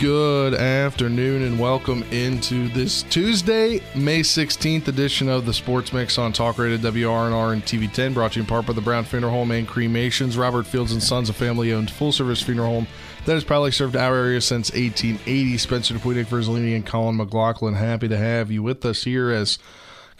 Good afternoon and welcome into this Tuesday, May 16th edition of the Sports Mix on Talk Radio WRNR and TV10, brought to you in part by the Brown Funeral Home and Cremations. Robert Fields and Sons, a family owned full service funeral home that has probably served our area since 1880. Spencer Dupuis, Nick Verzolini, and Colin McLaughlin, happy to have you with us here as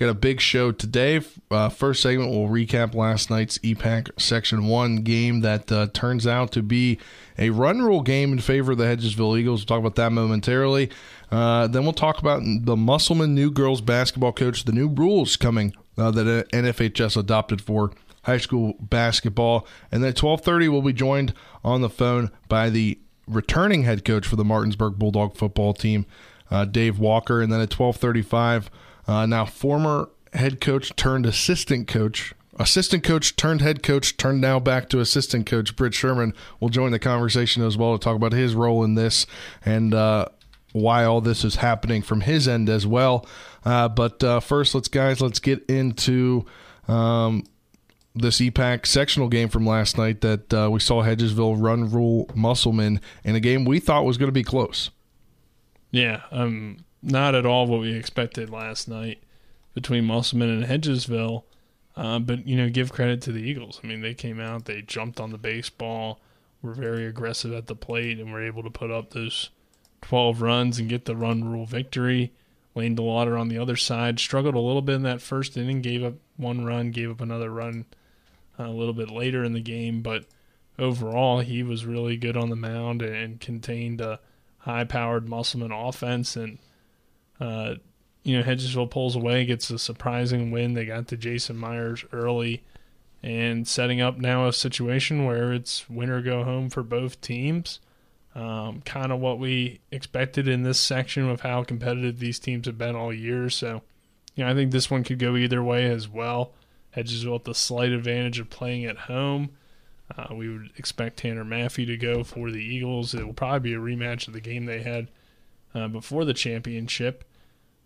got a big show today. Uh, first segment, we'll recap last night's EPAC Section 1 game that uh, turns out to be a run rule game in favor of the Hedgesville Eagles. We'll talk about that momentarily. Uh, then we'll talk about the Musselman new girls basketball coach, the new rules coming uh, that NFHS adopted for high school basketball. And then at 12:30 we'll be joined on the phone by the returning head coach for the Martinsburg Bulldog football team, uh, Dave Walker. And then at 12:35, uh, now former head coach turned assistant coach. Assistant coach turned head coach, turned now back to assistant coach. Britt Sherman will join the conversation as well to talk about his role in this and uh, why all this is happening from his end as well. Uh, but uh, first, let's guys, let's get into um, this EPAC sectional game from last night that uh, we saw Hedgesville run rule Musselman in a game we thought was going to be close. Yeah, um, not at all what we expected last night between Musselman and Hedgesville. Uh, but you know, give credit to the Eagles. I mean, they came out, they jumped on the baseball, were very aggressive at the plate, and were able to put up those 12 runs and get the run rule victory. Lane DeLauder on the other side struggled a little bit in that first inning, gave up one run, gave up another run uh, a little bit later in the game, but overall he was really good on the mound and contained a high-powered Musselman offense and uh, you know, Hedgesville pulls away, gets a surprising win. They got to Jason Myers early and setting up now a situation where it's win or go home for both teams. Um, kind of what we expected in this section of how competitive these teams have been all year. So, you know, I think this one could go either way as well. Hedgesville with the slight advantage of playing at home. Uh, we would expect Tanner Maffey to go for the Eagles. It will probably be a rematch of the game they had uh, before the championship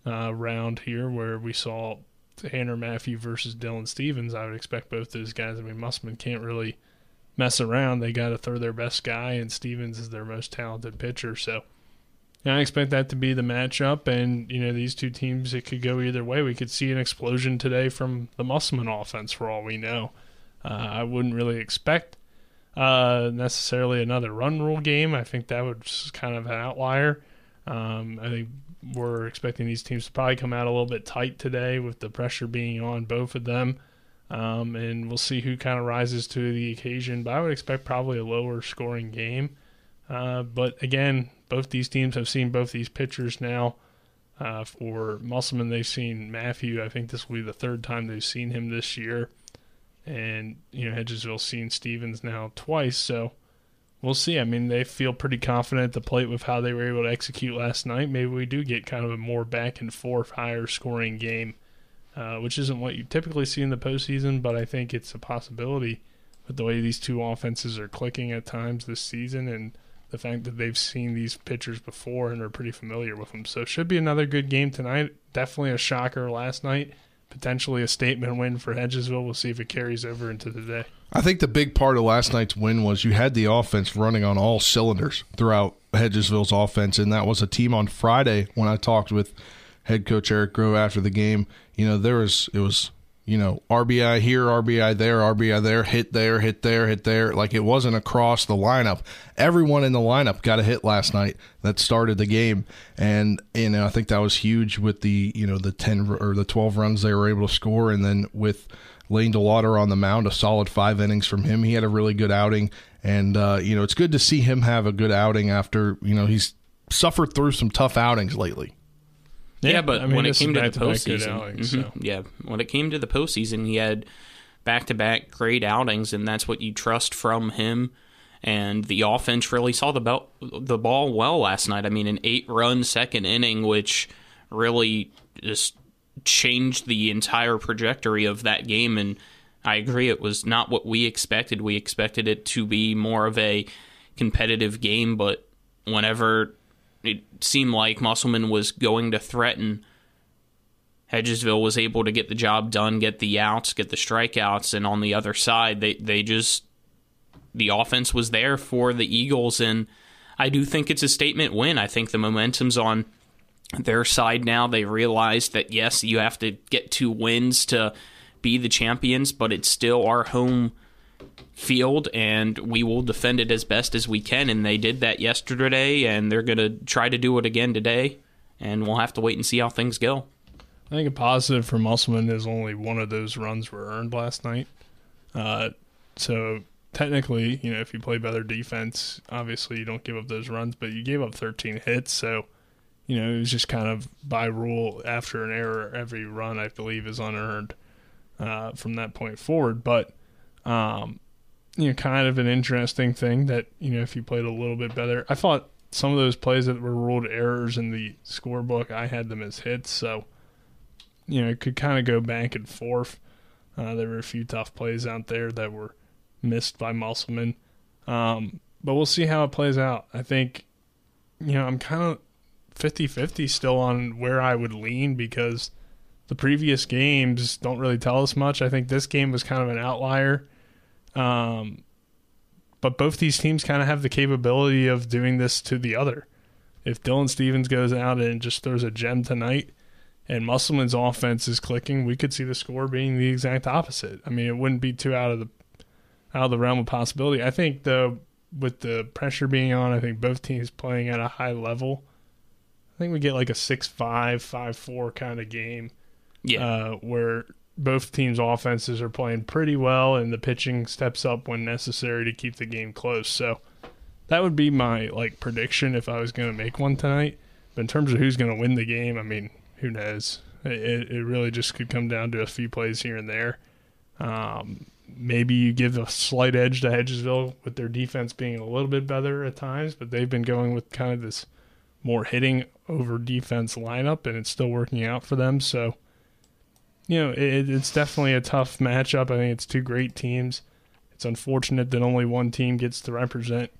uh, round here where we saw Tanner Matthew versus Dylan Stevens. I would expect both those guys. I mean, Musselman can't really mess around. They got to throw their best guy, and Stevens is their most talented pitcher. So I expect that to be the matchup. And, you know, these two teams, it could go either way. We could see an explosion today from the Musselman offense for all we know. Uh, I wouldn't really expect uh, necessarily another run rule game. I think that would just kind of an outlier. Um, I think we're expecting these teams to probably come out a little bit tight today with the pressure being on both of them. Um, and we'll see who kind of rises to the occasion. But I would expect probably a lower scoring game. Uh, but again, both these teams have seen both these pitchers now. Uh, for Musselman, they've seen Matthew. I think this will be the third time they've seen him this year. And, you know, Hedgesville's seen Stevens now twice. So we'll see. I mean, they feel pretty confident at the plate with how they were able to execute last night. Maybe we do get kind of a more back and forth, higher scoring game, uh, which isn't what you typically see in the postseason, but I think it's a possibility with the way these two offenses are clicking at times this season and the fact that they've seen these pitchers before and are pretty familiar with them. So should be another good game tonight. Definitely a shocker last night potentially a statement win for Hedgesville. We'll see if it carries over into the day. I think the big part of last night's win was you had the offense running on all cylinders throughout Hedgesville's offense, and that was a team on Friday when I talked with head coach Eric Grove after the game. You know, there was it was you know, RBI here, RBI there, RBI there, hit there, hit there, hit there. Like it wasn't across the lineup. Everyone in the lineup got a hit last night that started the game, and you know I think that was huge with the you know the ten or the twelve runs they were able to score, and then with Lane DeLauder on the mound, a solid five innings from him. He had a really good outing, and uh, you know it's good to see him have a good outing after you know he's suffered through some tough outings lately. Yeah, yeah but I mean, when it came to the postseason, outings, mm-hmm, so. yeah, when it came to the postseason, he had back to back great outings, and that's what you trust from him. And the offense really saw the bell, the ball well last night. I mean, an eight run second inning, which really just changed the entire trajectory of that game. And I agree, it was not what we expected. We expected it to be more of a competitive game, but whenever it seemed like Musselman was going to threaten, Hedgesville was able to get the job done, get the outs, get the strikeouts, and on the other side, they they just the offense was there for the Eagles, and I do think it's a statement win. I think the momentum's on their side now. They realize that yes, you have to get two wins to be the champions, but it's still our home field and we will defend it as best as we can and they did that yesterday and they're going to try to do it again today and we'll have to wait and see how things go. I think a positive for Musselman is only one of those runs were earned last night. Uh, so technically, you know, if you play better defense, obviously you don't give up those runs, but you gave up 13 hits, so you know, it was just kind of by rule after an error, every run I believe is unearned uh, from that point forward. But um, you know, kind of an interesting thing that you know if you played a little bit better, I thought some of those plays that were ruled errors in the scorebook, I had them as hits, so you know it could kind of go back and forth. Uh, there were a few tough plays out there that were missed by Musselman, um, but we'll see how it plays out. I think you know I'm kind of 50-50 still on where I would lean because the previous games don't really tell us much. I think this game was kind of an outlier. Um, but both these teams kind of have the capability of doing this to the other. If Dylan Stevens goes out and just throws a gem tonight and Musselman's offense is clicking, we could see the score being the exact opposite. I mean, it wouldn't be too out of the out of the realm of possibility. I think though with the pressure being on, I think both teams playing at a high level I think we get like a 6 5, 5 4 kind of game. Yeah. Uh, where both teams' offenses are playing pretty well and the pitching steps up when necessary to keep the game close. So that would be my like prediction if I was going to make one tonight. But in terms of who's going to win the game, I mean, who knows? It, it really just could come down to a few plays here and there. Um, maybe you give a slight edge to Hedgesville with their defense being a little bit better at times, but they've been going with kind of this more hitting over defense lineup, and it's still working out for them. So, you know, it, it's definitely a tough matchup. I think it's two great teams. It's unfortunate that only one team gets to represent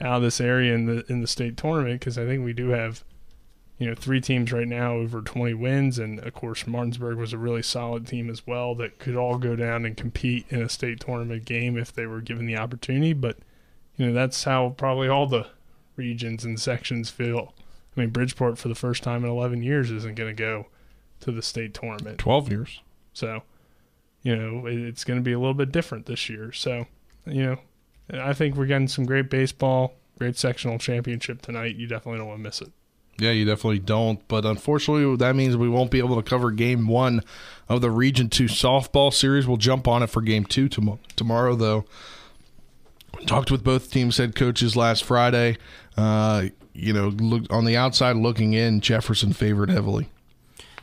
out of this area in the in the state tournament because I think we do have, you know, three teams right now over 20 wins, and of course Martinsburg was a really solid team as well that could all go down and compete in a state tournament game if they were given the opportunity. But you know, that's how probably all the regions and sections feel. I mean, Bridgeport for the first time in 11 years isn't going to go to the state tournament. 12 years. So, you know, it's going to be a little bit different this year. So, you know, I think we're getting some great baseball, great sectional championship tonight. You definitely don't want to miss it. Yeah, you definitely don't. But unfortunately, that means we won't be able to cover game one of the Region 2 softball series. We'll jump on it for game two tom- tomorrow, though. Talked with both teams' head coaches last Friday. Uh, you know, look on the outside looking in, Jefferson favored heavily.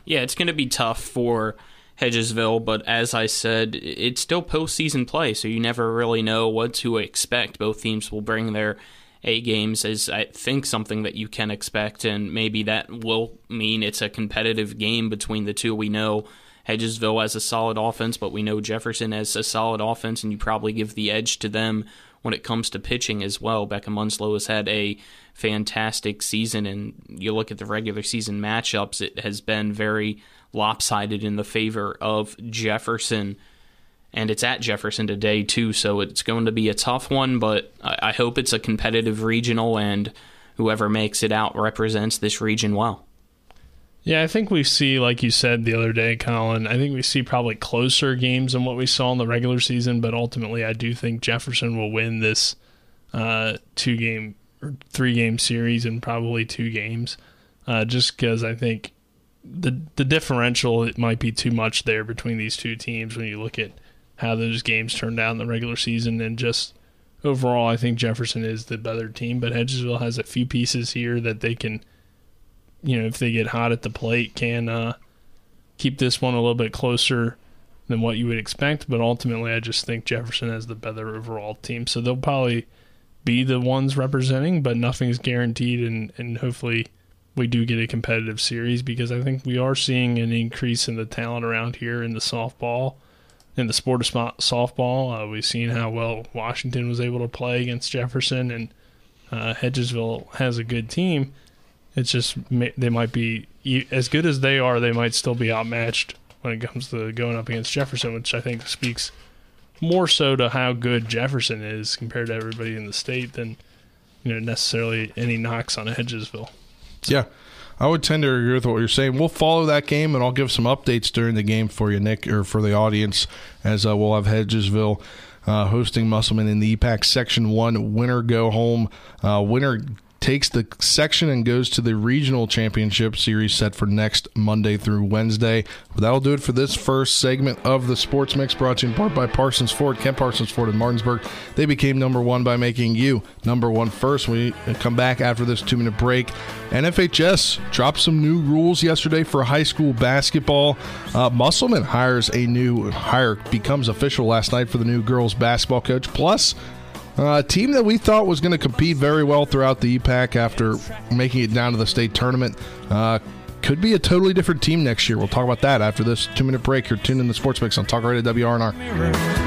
Yeah, it's going to be tough for Hedgesville, but as I said, it's still postseason play, so you never really know what to expect. Both teams will bring their A games is I think something that you can expect, and maybe that will mean it's a competitive game between the two. We know Hedgesville has a solid offense, but we know Jefferson has a solid offense, and you probably give the edge to them when it comes to pitching as well. Becca Munslow has had a fantastic season, and you look at the regular season matchups, it has been very lopsided in the favor of Jefferson. And it's at Jefferson today, too, so it's going to be a tough one, but I hope it's a competitive regional, and whoever makes it out represents this region well. Yeah, I think we see, like you said the other day, Colin, I think we see probably closer games than what we saw in the regular season, but ultimately I do think Jefferson will win this uh, two game or three game series in probably two games. Uh, just because I think the the differential it might be too much there between these two teams when you look at how those games turned out in the regular season and just overall I think Jefferson is the better team, but Hedgesville has a few pieces here that they can – you know, if they get hot at the plate, can uh, keep this one a little bit closer than what you would expect. But ultimately, I just think Jefferson has the better overall team. So they'll probably be the ones representing, but nothing's guaranteed. And, and hopefully, we do get a competitive series because I think we are seeing an increase in the talent around here in the softball, in the sport of softball. Uh, we've seen how well Washington was able to play against Jefferson, and uh, Hedgesville has a good team. It's just they might be as good as they are. They might still be outmatched when it comes to going up against Jefferson, which I think speaks more so to how good Jefferson is compared to everybody in the state than you know necessarily any knocks on Hedgesville. Yeah. I would tend to agree with what you're saying. We'll follow that game, and I'll give some updates during the game for you, Nick, or for the audience, as uh, we'll have Hedgesville uh, hosting Musselman in the EPAC Section 1 winner go home. Uh, winner takes the section and goes to the regional championship series set for next Monday through Wednesday. But that'll do it for this first segment of the Sports Mix brought to you in part by Parsons Ford, Kent Parsons Ford in Martinsburg. They became number one by making you number one first. We come back after this two minute break. NFHS dropped some new rules yesterday for high school basketball. Uh, Musselman hires a new hire, becomes official last night for the new girls basketball coach. Plus, a team that we thought was going to compete very well throughout the EPAC after making it down to the state tournament uh, could be a totally different team next year. We'll talk about that after this two minute break. You're tuned in the Sports Mix on Talk Radio WRNR.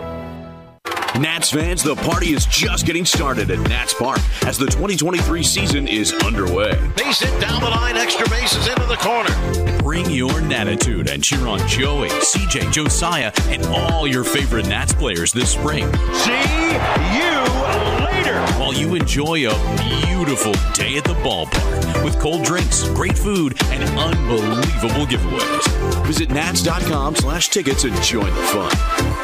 Nats fans, the party is just getting started at Nats Park as the 2023 season is underway. Base hit down the line, extra bases into the corner. Bring your Natitude and cheer on Joey, CJ, Josiah, and all your favorite Nats players this spring. See you later. While you enjoy a beautiful day at the ballpark with cold drinks, great food, and unbelievable giveaways. Visit nats.com slash tickets and join the fun.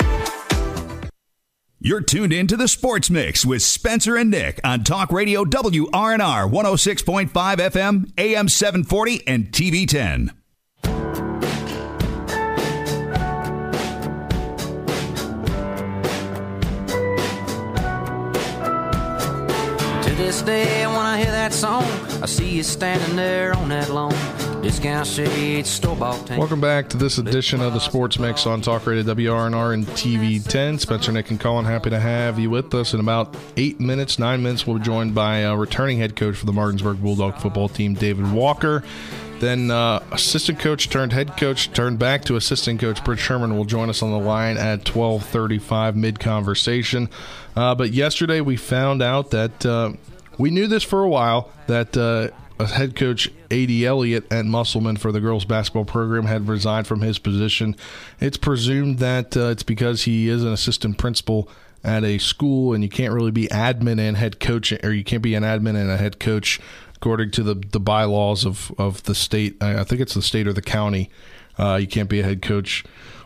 You're tuned in to the Sports Mix with Spencer and Nick on Talk Radio WRNR 106.5 FM, AM 740, and TV 10. To this day, when I hear that song, I see you standing there on that lawn Welcome back to this edition of the Sports Mix on Talk Radio WRNR and TV 10. Spencer, Nick, and Colin, happy to have you with us. In about eight minutes, nine minutes, we'll be joined by uh, returning head coach for the Martinsburg Bulldog football team, David Walker. Then uh, assistant coach turned head coach turned back to assistant coach Britt Sherman will join us on the line at 12:35 mid conversation. Uh, but yesterday we found out that uh, we knew this for a while that uh, head coach A.D. Elliott at Musselman for the girls basketball program had resigned from his position. It's presumed that uh, it's because he is an assistant principal at a school, and you can't really be admin and head coach, or you can't be an admin and a head coach according to the the bylaws of of the state. I think it's the state or the county. Uh, you can't be a head coach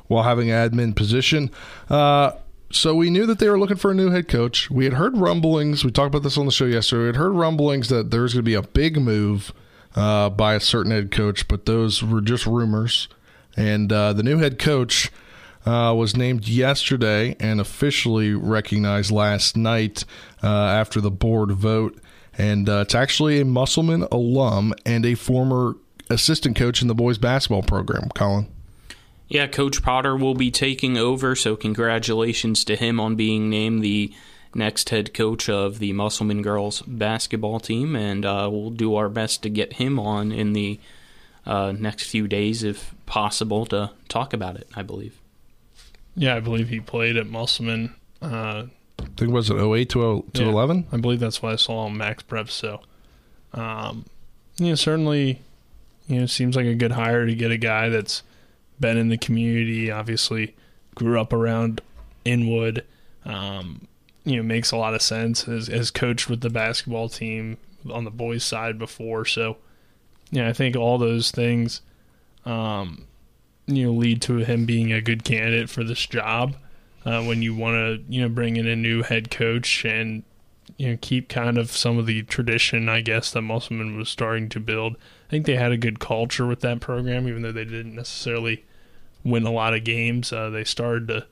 while having an admin position. Uh, so we knew that they were looking for a new head coach. We had heard rumblings. We talked about this on the show yesterday. We had heard rumblings that there was going to be a big move uh, by a certain head coach, but those were just rumors. And uh, the new head coach uh, was named yesterday and officially recognized last night uh, after the board vote. and uh, it's actually a Musselman alum and a former assistant coach in the boys basketball program. Colin. Yeah, Coach Potter will be taking over, so congratulations to him on being named the next head coach of the Musselman girls basketball team, and uh, we'll do our best to get him on in the uh, next few days, if possible, to talk about it. I believe. Yeah, I believe he played at Musselman. Uh, I think it was it 08 to, to yeah, 11? I believe that's why I saw on Max Prep. So, um, you know, certainly, you know, seems like a good hire to get a guy that's been in the community, obviously grew up around Inwood. Um, you know, makes a lot of sense. Has, has coached with the basketball team on the boys' side before, so yeah, I think all those things, um, you know, lead to him being a good candidate for this job. Uh, when you want to, you know, bring in a new head coach and you know keep kind of some of the tradition, I guess that Musselman was starting to build. I think they had a good culture with that program, even though they didn't necessarily win a lot of games. Uh, they started to.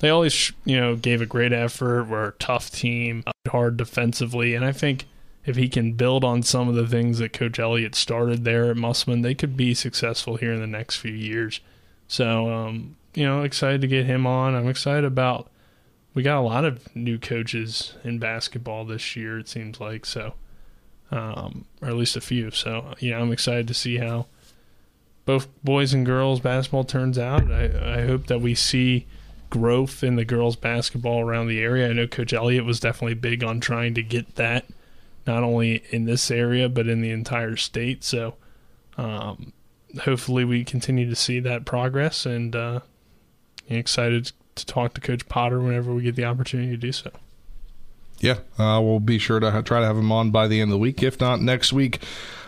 They always, you know, gave a great effort. Were a tough team, hard defensively, and I think if he can build on some of the things that Coach Elliott started there at Musselman, they could be successful here in the next few years. So, um, you know, excited to get him on. I'm excited about. We got a lot of new coaches in basketball this year. It seems like so, um, or at least a few. So, yeah, I'm excited to see how both boys and girls basketball turns out. I, I hope that we see growth in the girls basketball around the area. I know Coach Elliott was definitely big on trying to get that not only in this area but in the entire state. So um, hopefully we continue to see that progress and uh, excited to talk to Coach Potter whenever we get the opportunity to do so. Yeah, uh, we'll be sure to try to have him on by the end of the week, if not next week.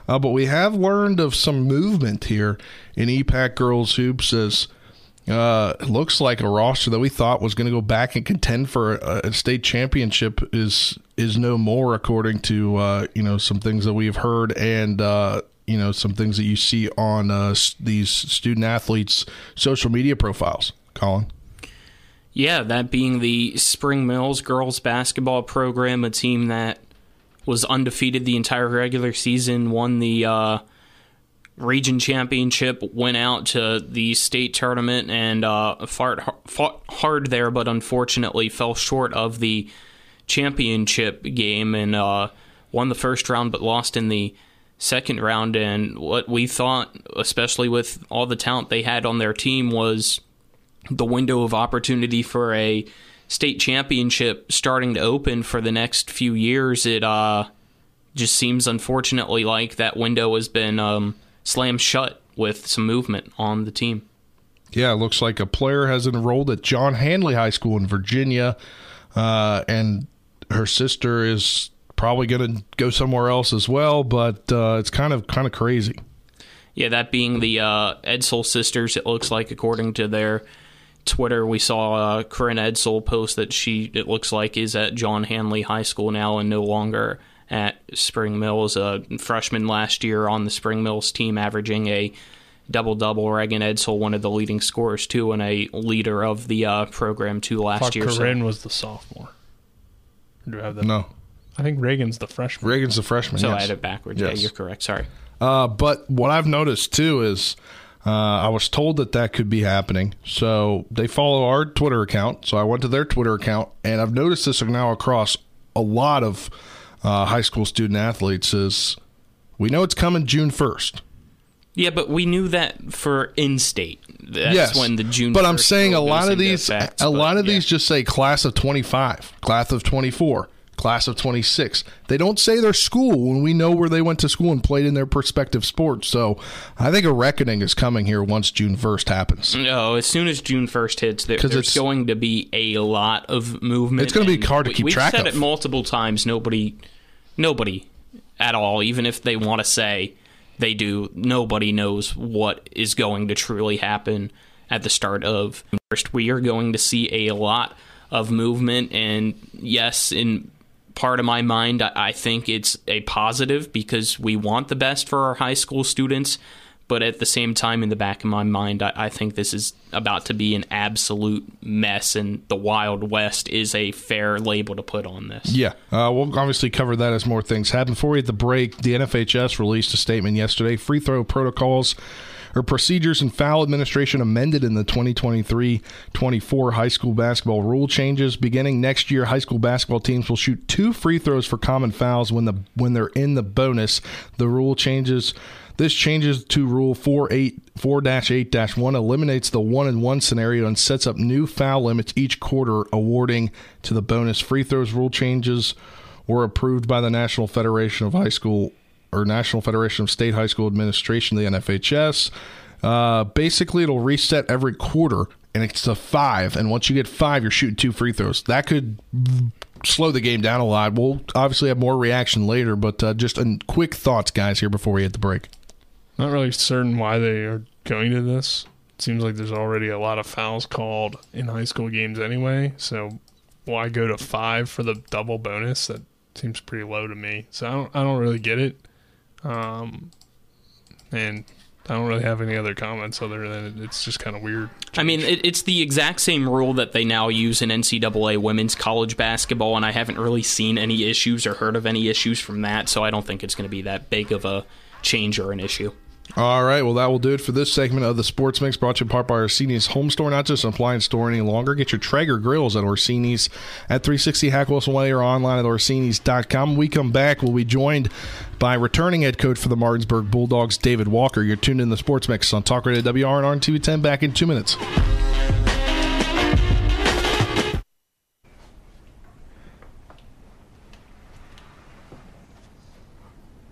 Uh, but we have learned of some movement here in EPAC girls hoops as uh, looks like a roster that we thought was going to go back and contend for a, a, state championship is is no more, according to uh, you know some things that we've heard and uh, you know some things that you see on uh, these student athletes' social media profiles. Colin. Yeah, that being the Spring Mills girls basketball program, a team that was undefeated the entire regular season, won the uh, region championship, went out to the state tournament and uh, fought, fought hard there, but unfortunately fell short of the championship game and uh, won the first round, but lost in the second round. And what we thought, especially with all the talent they had on their team, was the window of opportunity for a state championship starting to open for the next few years, it uh, just seems unfortunately like that window has been um, slammed shut with some movement on the team. Yeah, it looks like a player has enrolled at John Handley High School in Virginia, uh, and her sister is probably going to go somewhere else as well. But uh, it's kind of kind of crazy. Yeah, that being the uh, Edsel sisters, it looks like according to their Twitter, we saw uh, Corinne Edsel post that she, it looks like, is at John Handley High School now and no longer at Spring Mills. A freshman last year on the Spring Mills team, averaging a double double. Reagan Edsel, one of the leading scorers too, and a leader of the uh, program too last Thought year. Corinne so. was the sophomore. do I have that? No. I think Reagan's the freshman. Reagan's the freshman. So yes. I had it backwards. Yes. Yeah, you're correct. Sorry. Uh, but what I've noticed too is uh, I was told that that could be happening. So they follow our Twitter account. So I went to their Twitter account, and I've noticed this now across a lot of uh, high school student athletes. Is we know it's coming June first. Yeah, but we knew that for in-state. That's yes, when the June. But I'm saying a lot of these, a lot of yeah. these just say class of 25, class of 24 class of 26. They don't say their school when we know where they went to school and played in their prospective sports. So I think a reckoning is coming here once June 1st happens. No, as soon as June 1st hits, there, there's it's, going to be a lot of movement. It's going to be hard to keep we, track of. We've said it multiple times. Nobody, nobody at all, even if they want to say they do, nobody knows what is going to truly happen at the start of first. We are going to see a lot of movement, and yes, in part of my mind, I think it's a positive because we want the best for our high school students. but at the same time, in the back of my mind, I, think this is about to be an absolute mess, and the Wild West is a fair label to put on this. Yeah, uh, we'll obviously cover that as more things happen. Before we hit the break, the NFHS released a statement yesterday. Free throw protocols or procedures and foul administration amended in the 2023-24 high school basketball rule changes. Beginning next year, high school basketball teams will shoot two free throws for common fouls when the when they're in the bonus. The rule changes. This changes to Rule 4-8-1, eliminates the one and one scenario and sets up new foul limits each quarter, awarding to the bonus. Free throws rule changes were approved by the National Federation of High School or National Federation of State High School Administration, the NFHS. Uh, basically, it'll reset every quarter, and it's a five. And once you get five, you're shooting two free throws. That could slow the game down a lot. We'll obviously have more reaction later, but uh, just quick thoughts, guys, here before we hit the break. Not really certain why they are going to this. It seems like there's already a lot of fouls called in high school games anyway. So why go to five for the double bonus? That seems pretty low to me. So I don't I don't really get it. Um, and I don't really have any other comments other than it's just kind of weird. Change. I mean, it, it's the exact same rule that they now use in NCAA women's college basketball, and I haven't really seen any issues or heard of any issues from that, so I don't think it's going to be that big of a change or an issue. All right, well, that will do it for this segment of the Sports Mix brought to you in part by Orsini's Home Store, not just an appliance store any longer. Get your Traeger grills at Orsini's at 360 Hack Wilson Way or online at Orsini's.com. When we come back, we'll be joined by returning head coach for the Martinsburg Bulldogs, David Walker. You're tuned in the Sports Mix on Talk Radio WRNR and TV10 back in two minutes.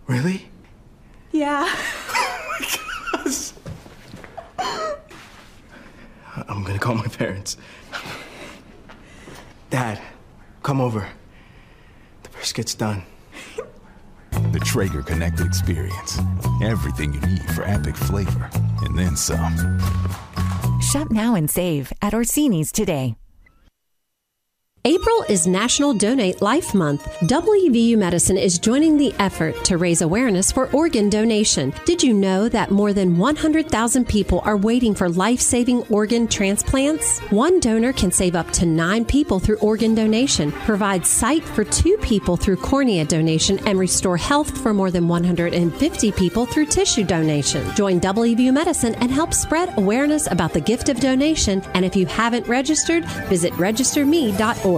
Really? Yeah. gonna call my parents. Dad, come over. The brisket's done. The Traeger Connected Experience. Everything you need for epic flavor, and then some. Shop now and save at Orsini's today. April is National Donate Life Month. WVU Medicine is joining the effort to raise awareness for organ donation. Did you know that more than 100,000 people are waiting for life saving organ transplants? One donor can save up to nine people through organ donation, provide sight for two people through cornea donation, and restore health for more than 150 people through tissue donation. Join WVU Medicine and help spread awareness about the gift of donation. And if you haven't registered, visit registerme.org.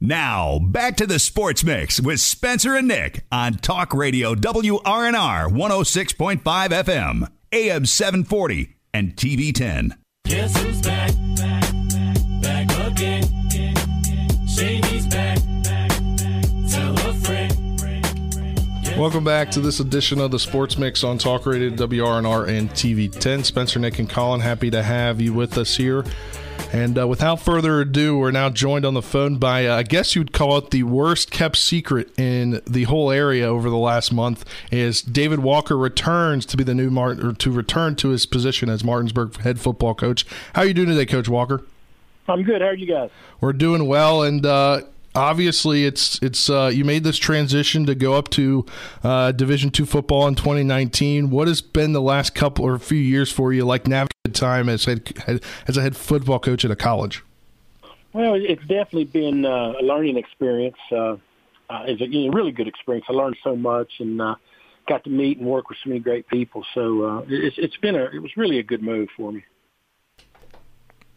Now, back to the Sports Mix with Spencer and Nick on Talk Radio WRNR 106.5 FM, AM 740, and TV 10. Guess who's back? Back, back again. Shady's back. Tell a friend. Welcome back to this edition of the Sports Mix on Talk Radio WRNR and TV 10. Spencer, Nick, and Colin, happy to have you with us here and uh, without further ado, we're now joined on the phone by, uh, I guess you'd call it the worst kept secret in the whole area over the last month. Is David Walker returns to be the new Mart or to return to his position as Martinsburg head football coach? How are you doing today, Coach Walker? I'm good. How are you guys? We're doing well, and uh, obviously it's it's uh, you made this transition to go up to uh, Division two football in 2019. What has been the last couple or few years for you like navigating time as head as a head football coach at a college? Well, it's definitely been uh, a learning experience. Uh, uh, it's a you know, really good experience. I learned so much, and uh, got to meet and work with so many great people. So uh, it's it's been a it was really a good move for me.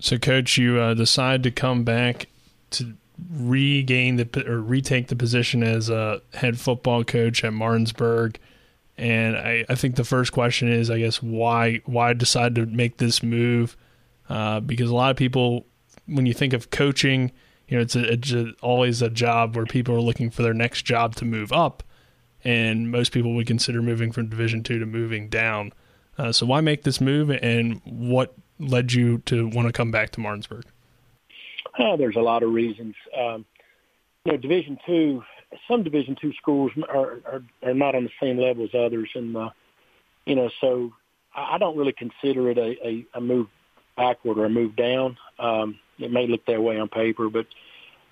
So, coach, you uh, decide to come back to regain the or retake the position as a head football coach at Martinsburg. And I, I think the first question is, I guess, why why decide to make this move? Uh, because a lot of people, when you think of coaching, you know, it's, a, it's a, always a job where people are looking for their next job to move up, and most people would consider moving from Division two to moving down. Uh, so why make this move, and what led you to want to come back to Martinsburg? Oh, there's a lot of reasons. Um, you know, Division two, some Division two schools are, are are not on the same level as others, and uh, you know, so I don't really consider it a, a, a move backward or a move down. Um, it may look that way on paper, but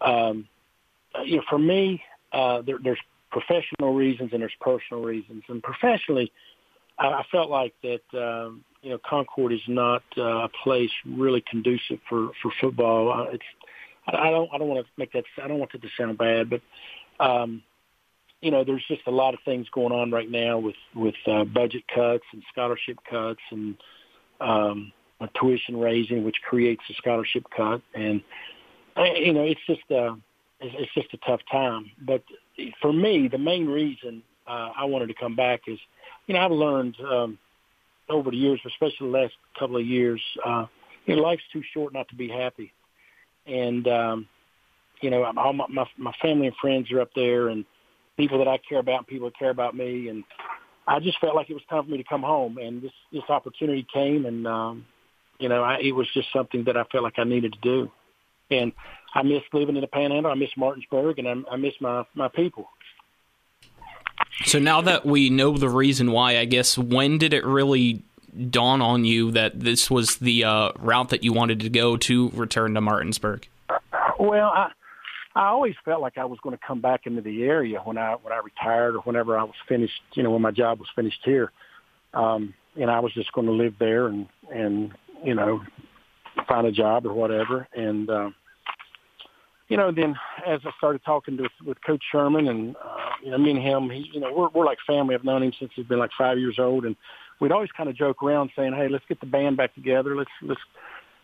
um, you know, for me, uh, there, there's professional reasons and there's personal reasons. And professionally, I, I felt like that um, you know Concord is not uh, a place really conducive for for football. Uh, it's I, don't I don't want to make that I don't want that to sound bad, but um, you know there's just a lot of things going on right now with with uh, budget cuts and scholarship cuts and um, tuition raising, which creates a scholarship cut, and uh, you know it's just uh, it's, it's just a tough time. But for me, the main reason uh, I wanted to come back is, you know, I've learned um, over the years, especially the last couple of years, uh, you know, life's too short not to be happy. And, um, you know, all my, my, my family and friends are up there and people that I care about and people that care about me. And I just felt like it was time for me to come home. And this, this opportunity came and, um, you know, I, it was just something that I felt like I needed to do. And I miss living in the Panhandle. I miss Martinsburg, and I, I miss my my people. So now that we know the reason why, I guess when did it really dawn on you that this was the uh, route that you wanted to go to return to Martinsburg? Well, I I always felt like I was going to come back into the area when I when I retired or whenever I was finished. You know, when my job was finished here, um, and I was just going to live there and and you know find a job or whatever. And um, you know, then as I started talking to with Coach Sherman and uh, you know, me and him, he, you know, we're we're like family. I've known him since he's been like five years old, and we'd always kind of joke around saying, "Hey, let's get the band back together. Let's let's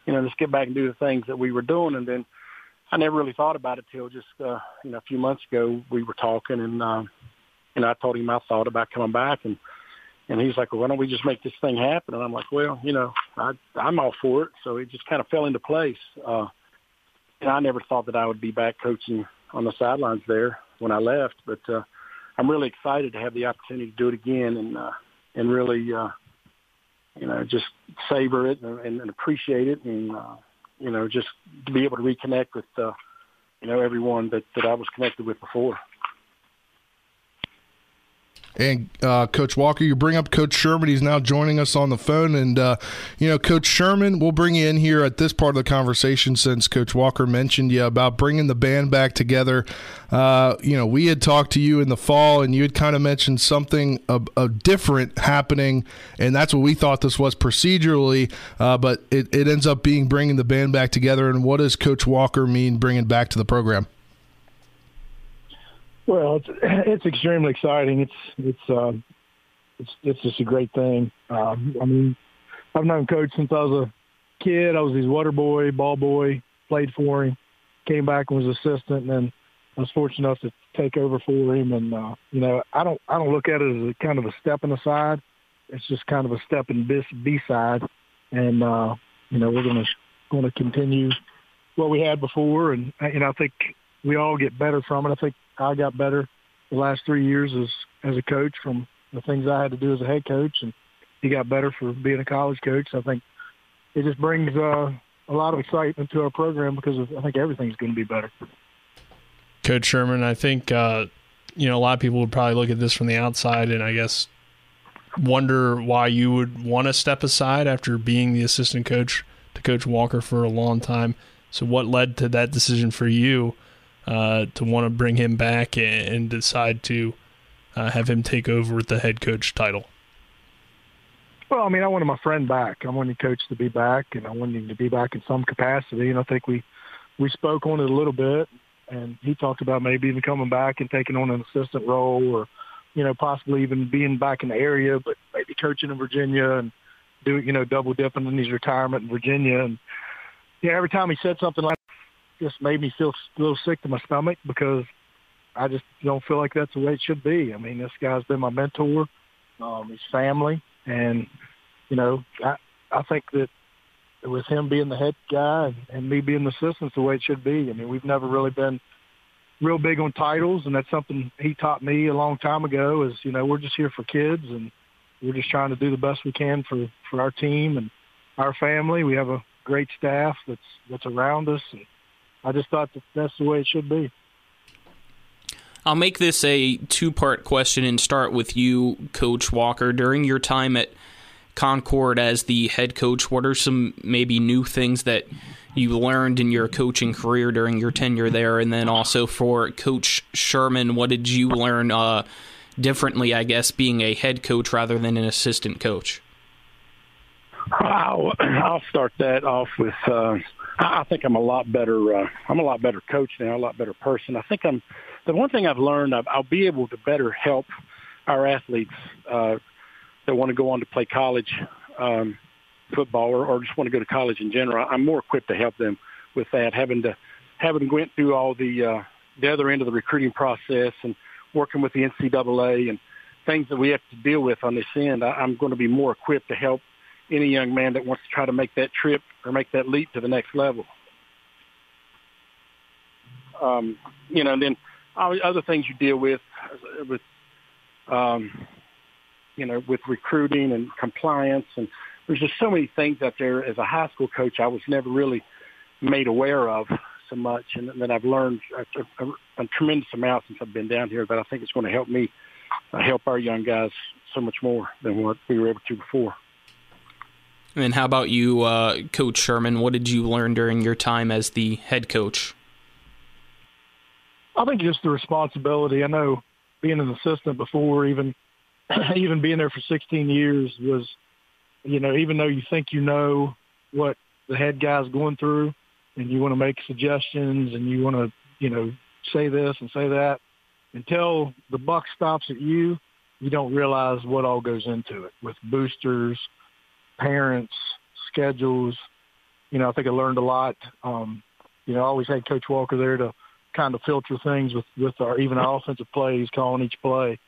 you know, let's get back and do the things that we were doing." And then I never really thought about it till just uh, you know a few months ago. We were talking, and uh, you I told him I thought about coming back, and and he's like, well, why don't we just make this thing happen? And I'm like, well, you know, I, I'm all for it. So it just kind of fell into place. Uh, and I never thought that I would be back coaching on the sidelines there when I left, but uh, I'm really excited to have the opportunity to do it again and uh, and really, uh, you know, just savor it and, and appreciate it, and uh, you know, just to be able to reconnect with, uh, you know, everyone that that I was connected with before. And uh, Coach Walker, you bring up Coach Sherman. He's now joining us on the phone. And, uh, you know, Coach Sherman, we'll bring you in here at this part of the conversation since Coach Walker mentioned you about bringing the band back together. Uh, you know, we had talked to you in the fall, and you had kind of mentioned something of, different happening. And that's what we thought this was procedurally. Uh, but it, it ends up being bringing the band back together. And what does Coach Walker mean bringing back to the program? Well, it's it's extremely exciting. It's it's uh, it's it's just a great thing. Um, I mean, I've known Coach since I was a kid. I was his water boy, ball boy, played for him, came back and was assistant, and then I was fortunate enough to take over for him. And uh, you know, I don't I don't look at it as a kind of a step in the side. It's just kind of a step in B, side, and uh, you know we're to going to continue what we had before, and know I think we all get better from it. I think I got better the last three years as as a coach from the things I had to do as a head coach, and he got better for being a college coach. I think it just brings uh, a lot of excitement to our program because of, I think everything's going to be better. Coach Sherman, I think uh, you know a lot of people would probably look at this from the outside, and I guess wonder why you would want to step aside after being the assistant coach to Coach Walker for a long time. So, what led to that decision for you? Uh, to want to bring him back and, and decide to uh, have him take over with the head coach title? Well, I mean, I wanted my friend back. I wanted the coach to be back, and I wanted him to be back in some capacity. And I think we we spoke on it a little bit, and he talked about maybe even coming back and taking on an assistant role or you know, possibly even being back in the area, but maybe coaching in Virginia and do, you know, double dipping in his retirement in Virginia. And yeah, every time he said something like just made me feel a little sick to my stomach because I just don't feel like that's the way it should be. I mean, this guy's been my mentor, um, his family, and you know, I I think that with him being the head guy and, and me being the assistant, the way it should be. I mean, we've never really been real big on titles, and that's something he taught me a long time ago. Is you know, we're just here for kids, and we're just trying to do the best we can for for our team and our family. We have a great staff that's that's around us, and I just thought that that's the way it should be. I'll make this a two part question and start with you, Coach Walker. During your time at Concord as the head coach, what are some maybe new things that you learned in your coaching career during your tenure there? And then also for Coach Sherman, what did you learn uh, differently, I guess, being a head coach rather than an assistant coach? I'll, I'll start that off with. Uh, I think I'm a lot better. Uh, I'm a lot better coach now, a lot better person. I think I'm the one thing I've learned, I'll be able to better help our athletes uh, that want to go on to play college um, football or, or just want to go to college in general. I'm more equipped to help them with that, having to having went through all the uh, the other end of the recruiting process and working with the NCAA and things that we have to deal with on this end. I, I'm going to be more equipped to help any young man that wants to try to make that trip or make that leap to the next level. Um, you know, and then other things you deal with with um, you know with recruiting and compliance and there's just so many things out there as a high school coach I was never really made aware of so much and that I've learned a, a, a tremendous amount since I've been down here that I think it's going to help me uh, help our young guys so much more than what we were able to before. And how about you, uh, Coach Sherman? What did you learn during your time as the head coach? I think just the responsibility. I know being an assistant before, even even being there for 16 years was, you know, even though you think you know what the head guy's going through, and you want to make suggestions and you want to, you know, say this and say that, until the buck stops at you, you don't realize what all goes into it with boosters, parents, schedules. You know, I think I learned a lot. Um, you know, I always had Coach Walker there to kind of filter things with with our even our offensive plays, calling each play.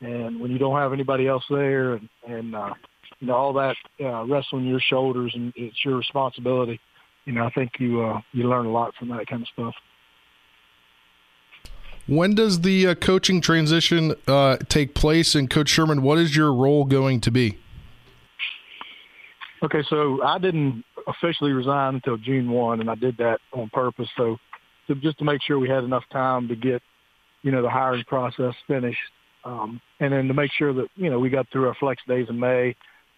And when you don't have anybody else there, and and uh, you know all that uh, rests on your shoulders, and it's your responsibility. You know, I think you uh, you learn a lot from that kind of stuff. When does the uh, coaching transition uh, take place? And Coach Sherman, what is your role going to be? Okay, so I didn't officially resign until June one, and I did that on purpose. So to just to make sure we had enough time to get, you know, the hiring process finished, um, and then to make sure that you know we got through our flex days in May,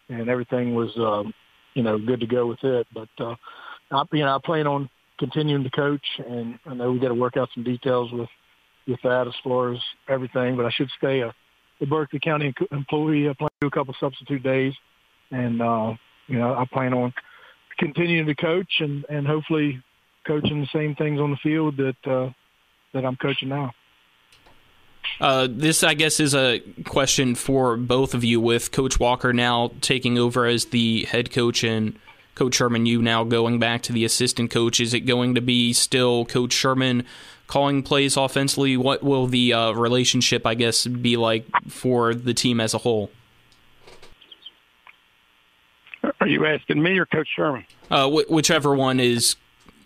and everything was, um, you know, good to go with it. But uh, I, you know, I plan on continuing to coach, and I know we got to work out some details with with that as far as everything. But I should stay a, a Berkeley County employee. I plan to do a couple substitute days, and uh, you know, I plan on continuing to coach and and hopefully coaching the same things on the field that uh, that I'm coaching now. Uh, this, I guess, is a question for both of you. With Coach Walker now taking over as the head coach and Coach Sherman, you now going back to the assistant coach. Is it going to be still Coach Sherman calling plays offensively? What will the uh, relationship, I guess, be like for the team as a whole? Are you asking me or Coach Sherman? Uh, wh- whichever one is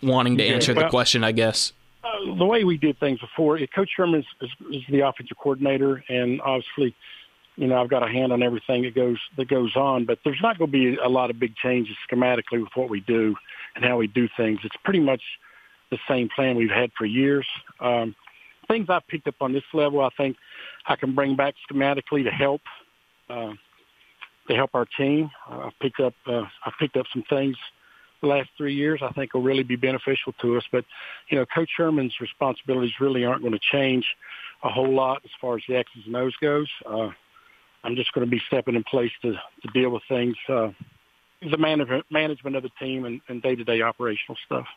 wanting to answer well, the question, I guess. Uh, the way we did things before, Coach Sherman is, is, is the offensive coordinator, and obviously, you know, I've got a hand on everything that goes that goes on. But there's not going to be a lot of big changes schematically with what we do and how we do things. It's pretty much the same plan we've had for years. Um, things I've picked up on this level, I think I can bring back schematically to help uh, to help our team. Uh, I've picked up uh, I've picked up some things the last three years, I think will really be beneficial to us. But, you know, Coach Sherman's responsibilities really aren't going to change a whole lot as far as the X's and O's goes. Uh, I'm just going to be stepping in place to, to deal with things, uh, the management, management of the team and, and day-to-day operational stuff.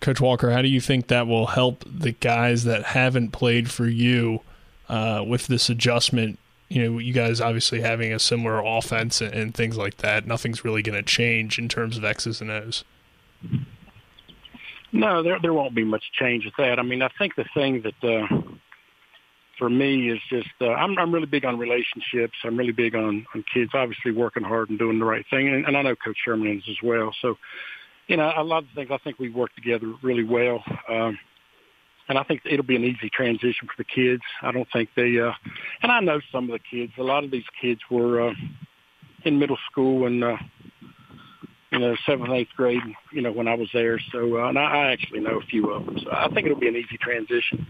Coach Walker, how do you think that will help the guys that haven't played for you uh, with this adjustment, you know, you guys obviously having a similar offense and, and things like that, nothing's really going to change in terms of X's and O's. No, there there won't be much change with that. I mean, I think the thing that uh, for me is just uh, I'm I'm really big on relationships. I'm really big on on kids obviously working hard and doing the right thing, and, and I know Coach Sherman is as well. So, you know, a lot of things I think we work together really well. Um, and I think it'll be an easy transition for the kids. I don't think they, uh, and I know some of the kids. A lot of these kids were uh, in middle school and uh, you know seventh, eighth grade. You know when I was there, so uh, and I, I actually know a few of them. So I think it'll be an easy transition.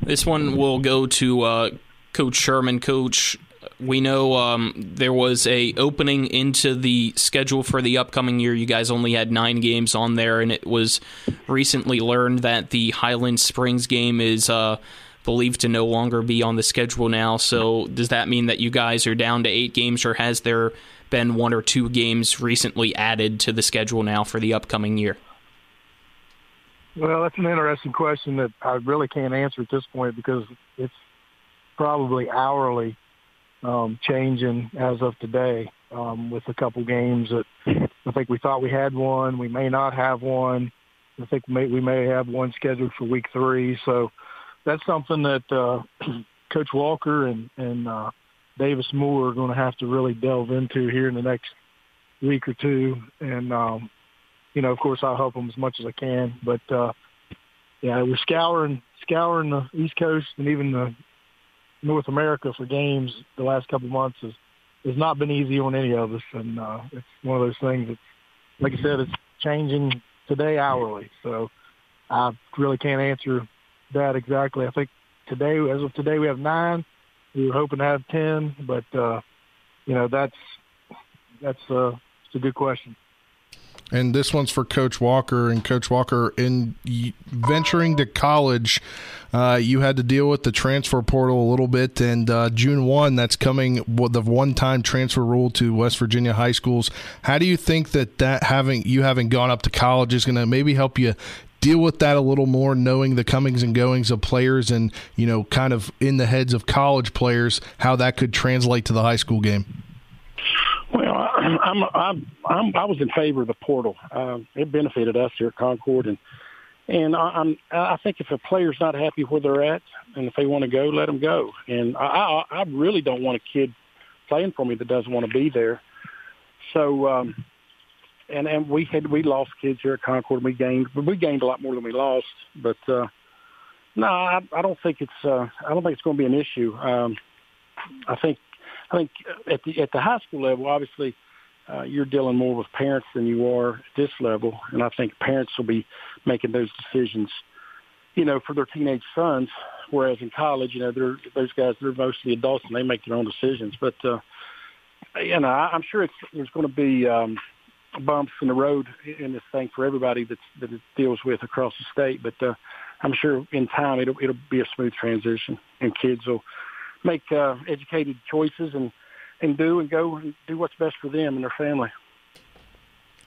This one will go to uh, Coach Sherman. Coach, we know um, there was a opening into the schedule for the upcoming year. You guys only had nine games on there, and it was recently learned that the Highland Springs game is uh, believed to no longer be on the schedule now. So does that mean that you guys are down to eight games, or has there been one or two games recently added to the schedule now for the upcoming year? Well, that's an interesting question that I really can't answer at this point because it's probably hourly um, changing as of today um, with a couple games that I think we thought we had one. We may not have one. I think we may, we may have one scheduled for week three. So that's something that uh, Coach Walker and, and uh, Davis Moore are going to have to really delve into here in the next week or two. And, um, you know, of course, I'll help them as much as I can. But, uh, yeah, we're scouring, scouring the East Coast and even the North America for games the last couple of months has has not been easy on any of us, and uh, it's one of those things that, like I said, it's changing today hourly. So I really can't answer that exactly. I think today, as of today, we have nine. We were hoping to have ten, but uh, you know that's that's uh, it's a good question. And this one's for Coach Walker. And Coach Walker, in venturing to college, uh, you had to deal with the transfer portal a little bit. And uh, June 1, that's coming with the one time transfer rule to West Virginia high schools. How do you think that, that having you having gone up to college is going to maybe help you deal with that a little more, knowing the comings and goings of players and, you know, kind of in the heads of college players, how that could translate to the high school game? I'm, I'm, I'm, I was in favor of the portal. Uh, it benefited us here at Concord, and and I, I'm, I think if a player's not happy where they're at, and if they want to go, let them go. And I, I, I really don't want a kid playing for me that doesn't want to be there. So, um, and and we had we lost kids here at Concord. We gained, we gained a lot more than we lost. But uh, no, I, I don't think it's uh, I don't think it's going to be an issue. Um, I think I think at the at the high school level, obviously, uh, you're dealing more with parents than you are at this level, and I think parents will be making those decisions, you know, for their teenage sons. Whereas in college, you know, they're those guys they're mostly adults and they make their own decisions. But uh, you know, I, I'm sure it's there's going to be um, bumps in the road in this thing for everybody that's, that it deals with across the state. But uh, I'm sure in time it'll it'll be a smooth transition, and kids will make uh, educated choices and and do and go and do what's best for them and their family.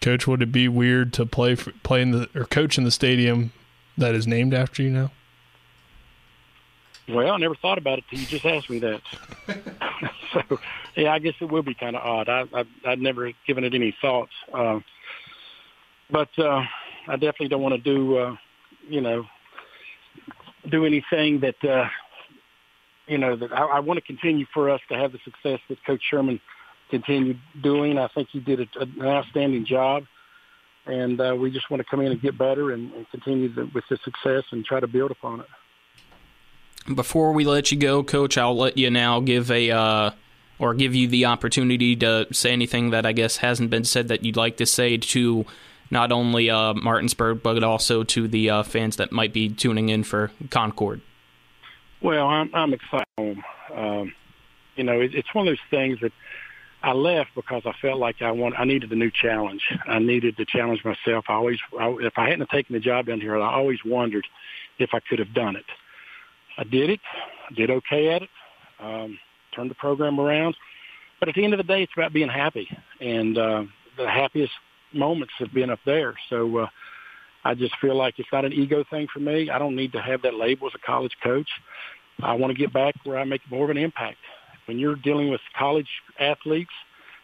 Coach, would it be weird to play for, play in the or coach in the stadium that is named after you now? Well, I never thought about it till you just asked me that. so, yeah, I guess it will be kind of odd. I, I I'd never given it any thought, uh, but uh, I definitely don't want to do, uh, you know, do anything that uh, you know, that I, I want to continue for us to have the success that Coach Sherman continued doing. I think he did a, an outstanding job, and uh, we just want to come in and get better and, and continue the, with the success and try to build upon it. Before we let you go, Coach, I'll let you now give a uh, or give you the opportunity to say anything that I guess hasn't been said that you'd like to say to not only uh, Martinsburg but also to the uh, fans that might be tuning in for Concord. Well, I'm I'm excited. Um, you know, it, it's one of those things that I left because I felt like I want I needed a new challenge. I needed to challenge myself. I always, I, if I hadn't taken the job down here, I always wondered if I could have done it. I did it. I did okay at it. Um, turned the program around. But at the end of the day, it's about being happy, and uh, the happiest moments have been up there. So uh, I just feel like it's not an ego thing for me. I don't need to have that label as a college coach. I want to get back where I make more of an impact. When you're dealing with college athletes,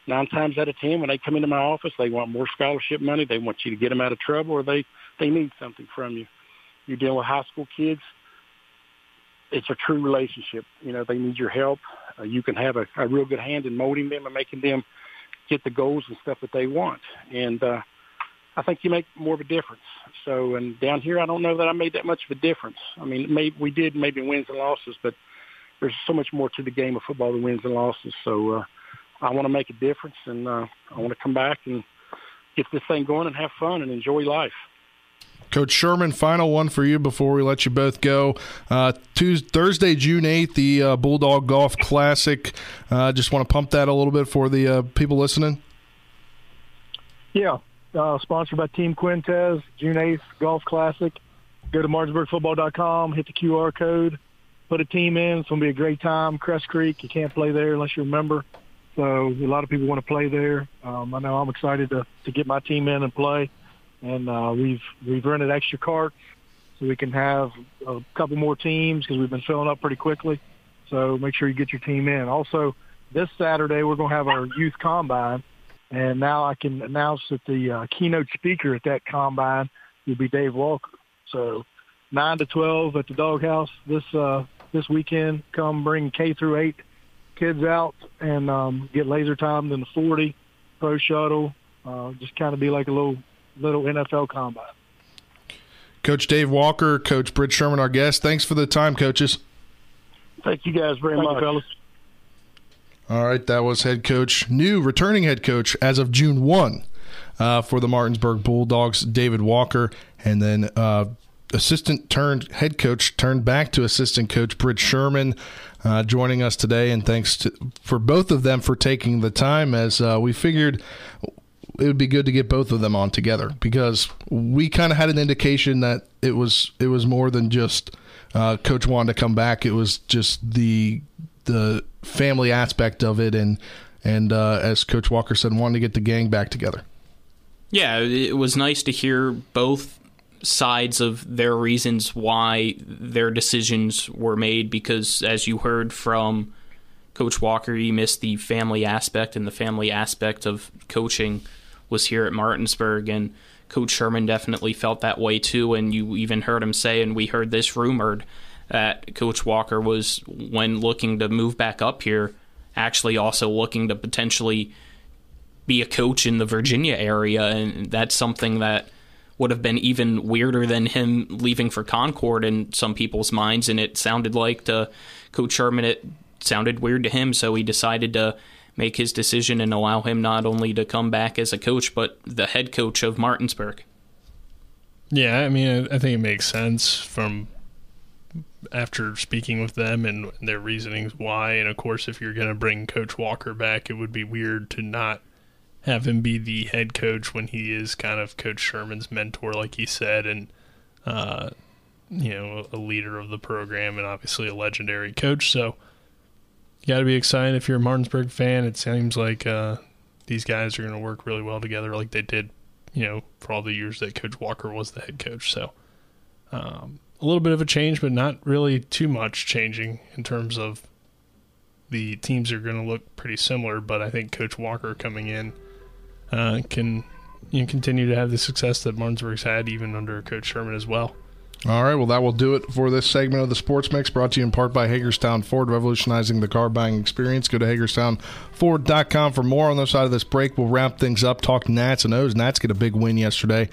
nine times out of ten, when they come into my office, they want more scholarship money. They want you to get them out of trouble, or they they need something from you. You're dealing with high school kids. It's a true relationship. You know, they need your help. Uh, you can have a, a real good hand in molding them and making them get the goals and stuff that they want. And uh, I think you make more of a difference. So, and down here, I don't know that I made that much of a difference. I mean, maybe we did maybe wins and losses, but there's so much more to the game of football than wins and losses. So, uh, I want to make a difference, and uh, I want to come back and get this thing going and have fun and enjoy life. Coach Sherman, final one for you before we let you both go. Uh, Tuesday, Thursday, June 8th, the uh, Bulldog Golf Classic. Uh, just want to pump that a little bit for the uh, people listening. Yeah, uh, sponsored by Team Quintez, June 8th, Golf Classic. Go to martinsburgfootball.com, hit the QR code, put a team in. It's going to be a great time. Cress Creek, you can't play there unless you're a member. So a lot of people want to play there. Um, I know I'm excited to, to get my team in and play and uh, we've we've rented extra carts so we can have a couple more teams because we've been filling up pretty quickly. So make sure you get your team in. Also, this Saturday we're going to have our youth combine, and now I can announce that the uh, keynote speaker at that combine will be Dave Walker. So nine to twelve at the doghouse this uh, this weekend. Come bring K through eight kids out and um, get laser timed in the forty pro shuttle. Uh, just kind of be like a little little NFL combine. Coach Dave Walker, Coach Britt Sherman, our guest. Thanks for the time, coaches. Thank you guys very Thank much, you, fellas. All right, that was head coach, new returning head coach as of June 1 uh, for the Martinsburg Bulldogs, David Walker, and then uh, assistant turned head coach turned back to assistant coach Britt Sherman. Uh, joining us today, and thanks to, for both of them for taking the time. As uh, we figured, it would be good to get both of them on together because we kind of had an indication that it was it was more than just uh, Coach wanted to come back. It was just the the family aspect of it, and and uh, as Coach Walker said, wanting to get the gang back together. Yeah, it was nice to hear both sides of their reasons why their decisions were made because as you heard from Coach Walker, he missed the family aspect and the family aspect of coaching was here at Martinsburg, and Coach Sherman definitely felt that way too. And you even heard him say, and we heard this rumored that Coach Walker was, when looking to move back up here, actually also looking to potentially be a coach in the Virginia area, and that's something that would have been even weirder than him leaving for Concord in some people's minds. And it sounded like to Coach Sherman, it sounded weird to him, so he decided to make his decision and allow him not only to come back as a coach, but the head coach of Martinsburg. Yeah, I mean, I think it makes sense from after speaking with them and their reasonings why. And of course, if you're going to bring Coach Walker back, it would be weird to not have him be the head coach when he is kind of Coach Sherman's mentor, like he said, and uh, you know, a leader of the program and obviously a legendary coach. So you got to be excited if you're a Martinsburg fan. It seems like uh, these guys are going to work really well together, like they did, you know, for all the years that Coach Walker was the head coach. So um, a little bit of a change, but not really too much changing in terms of the teams are going to look pretty similar. But I think Coach Walker coming in uh, can you know, continue to have the success that Martinsburg's had, even under Coach Sherman as well. All right, well, that will do it for this segment of the Sports Mix, brought to you in part by Hagerstown Ford, revolutionizing the car buying experience. Go to HagerstownFord.com for more on the side of this break. We'll wrap things up, talk Nats and O's. Nats get a big win yesterday,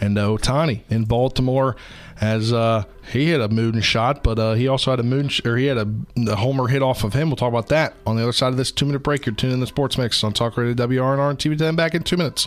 and uh, Ohtani in Baltimore as uh, he hit a moon shot, but uh, he also had a moon sh- or he had a, a, homer hit off of him. We'll talk about that on the other side of this two minute break. You're tuning in the Sports Mix on Talk Radio WRNR and TV 10 back in two minutes.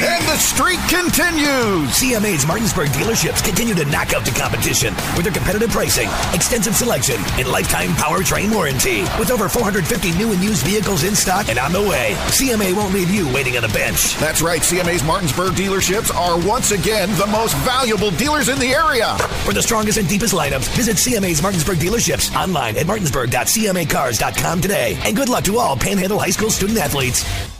And the streak continues. CMA's Martinsburg dealerships continue to knock out the competition with their competitive pricing, extensive selection, and lifetime powertrain warranty. With over 450 new and used vehicles in stock and on the way, CMA won't leave you waiting on the bench. That's right. CMA's Martinsburg dealerships are once again the most valuable dealers in the area. For the strongest and deepest lineups, visit CMA's Martinsburg dealerships online at martinsburg.cmacars.com today. And good luck to all Panhandle High School student athletes.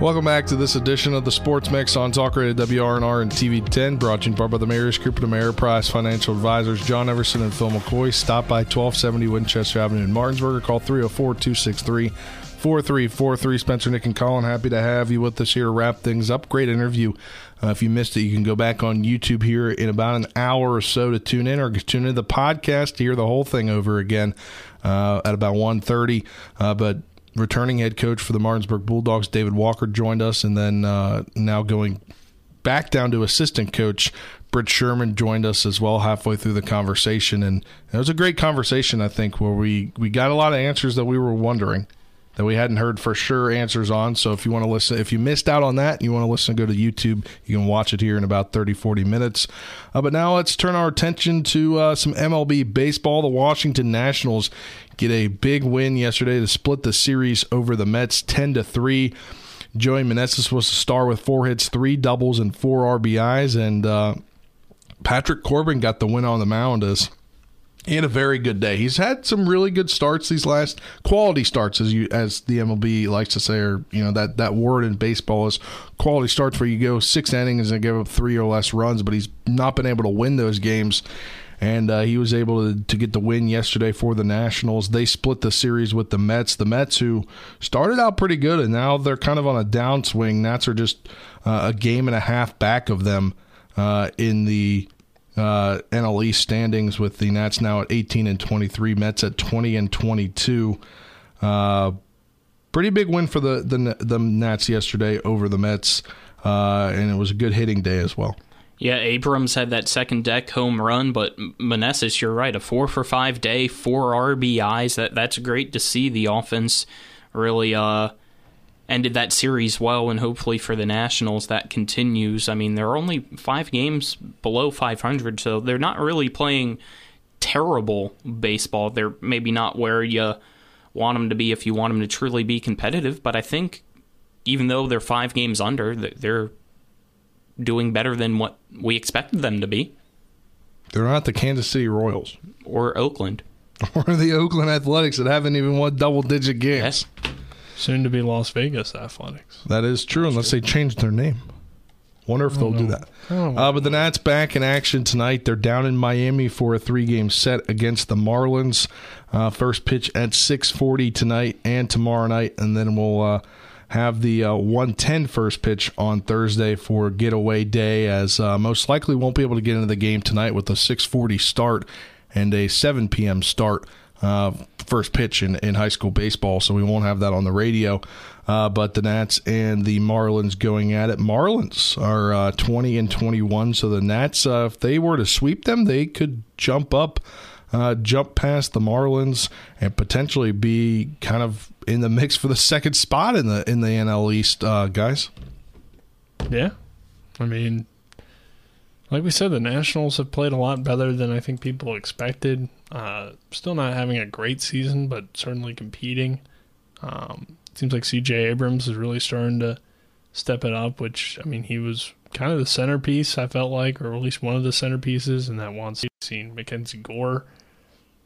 Welcome back to this edition of the Sports Mix on Talk Radio WRNR and TV 10, brought to you by the Mayor's Group of Ameriprise Financial Advisors, John Everson and Phil McCoy. Stop by 1270 Winchester Avenue in Martinsburg or call 304 263 4343. Spencer, Nick, and Colin, happy to have you with us here to wrap things up. Great interview. Uh, if you missed it, you can go back on YouTube here in about an hour or so to tune in or tune into the podcast to hear the whole thing over again uh, at about 1.30. Uh, but returning head coach for the Martinsburg Bulldogs, David Walker, joined us, and then uh, now going back down to assistant coach. Britt Sherman joined us as well halfway through the conversation, and it was a great conversation. I think where we we got a lot of answers that we were wondering that we hadn't heard for sure answers on. So if you want to listen, if you missed out on that and you want to listen, go to YouTube. You can watch it here in about 30, 40 minutes. Uh, but now let's turn our attention to uh, some MLB baseball. The Washington Nationals get a big win yesterday to split the series over the Mets 10 to 3. Joey Meneses was the star with four hits, three doubles, and four RBIs. And uh, Patrick Corbin got the win on the mound as he had a very good day. He's had some really good starts these last quality starts, as you as the MLB likes to say, or you know that that word in baseball is quality starts where you go six innings and give up three or less runs, but he's not been able to win those games and uh, he was able to, to get the win yesterday for the Nationals. They split the series with the Mets. The Mets, who started out pretty good, and now they're kind of on a downswing. Nats are just uh, a game and a half back of them uh, in the uh, NL East standings, with the Nats now at 18 and 23, Mets at 20 and 22. Uh, pretty big win for the, the the Nats yesterday over the Mets, uh, and it was a good hitting day as well. Yeah, Abrams had that second deck home run, but Meneses, you're right, a four for five day, four RBIs. That that's great to see. The offense really uh, ended that series well, and hopefully for the Nationals that continues. I mean, they're only five games below 500, so they're not really playing terrible baseball. They're maybe not where you want them to be if you want them to truly be competitive, but I think even though they're five games under, they're doing better than what we expected them to be. They're not the Kansas City Royals or Oakland or the Oakland Athletics that haven't even won double digit games. Yes. Soon to be Las Vegas Athletics. That is true, unless they change their name. Wonder if they'll know. do that. Uh, but the Nats back in action tonight. They're down in Miami for a three-game set against the Marlins. Uh, first pitch at 6:40 tonight and tomorrow night, and then we'll uh, have the uh, 110 first pitch on Thursday for getaway day, as uh, most likely won't be able to get into the game tonight with a 6:40 start and a 7 p.m. start uh, first pitch in, in high school baseball, so we won't have that on the radio. Uh, but the Nats and the Marlins going at it. Marlins are uh, 20 and 21, so the Nats, uh, if they were to sweep them, they could jump up, uh, jump past the Marlins, and potentially be kind of in the mix for the second spot in the in the NL East, uh, guys. Yeah, I mean, like we said, the Nationals have played a lot better than I think people expected. Uh, still not having a great season, but certainly competing. Um, seems like C.J. Abrams is really starting to step it up. Which I mean, he was kind of the centerpiece. I felt like, or at least one of the centerpieces in that one scene. Mackenzie Gore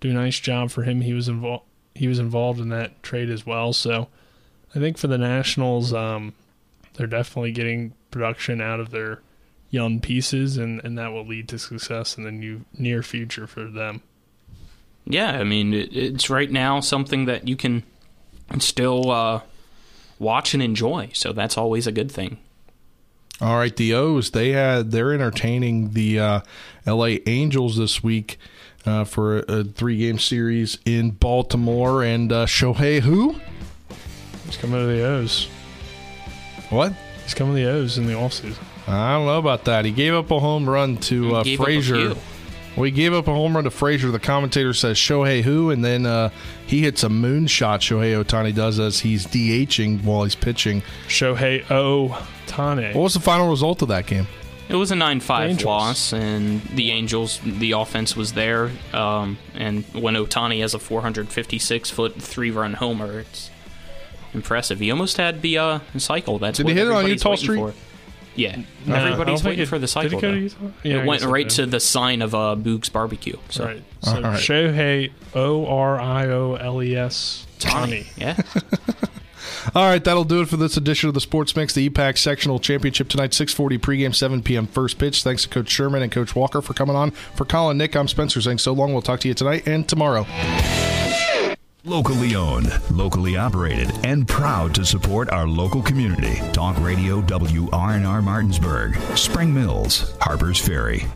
do a nice job for him. He was involved. He was involved in that trade as well. So I think for the Nationals, um, they're definitely getting production out of their young pieces, and, and that will lead to success in the new near future for them. Yeah, I mean, it, it's right now something that you can still uh, watch and enjoy, so that's always a good thing. All right, the O's they had they're entertaining the uh, L.A. Angels this week uh, for a, a three game series in Baltimore, and uh, Shohei who? He's coming to the O's. What? He's coming to the O's in the offseason. I don't know about that. He gave up a home run to uh, Frazier. Well, gave up a home run to Frazier. The commentator says Shohei who, and then uh, he hits a moonshot. Shohei Ohtani does as he's DHing while he's pitching. Shohei Ohtani. What was the final result of that game? It was a 9 5 loss, and the Angels, the offense was there. Um, and when Ohtani has a 456 foot three run homer, it's impressive. He almost had the uh, cycle. That's Did he hit it on Eutaw Street? For. Yeah, no, everybody's waiting it, for the cycle. It, yeah, it went right to the sign of uh, Boog's Barbecue. So, right. so right. Shohei O R I O L E S Tani. Yeah. All right, that'll do it for this edition of the Sports Mix, the EPAC Sectional Championship tonight, 640 pregame, 7 p.m. first pitch. Thanks to Coach Sherman and Coach Walker for coming on. For Colin, Nick, I'm Spencer saying so long. We'll talk to you tonight and tomorrow. Locally owned, locally operated, and proud to support our local community. Talk Radio WRNR Martinsburg, Spring Mills, Harpers Ferry.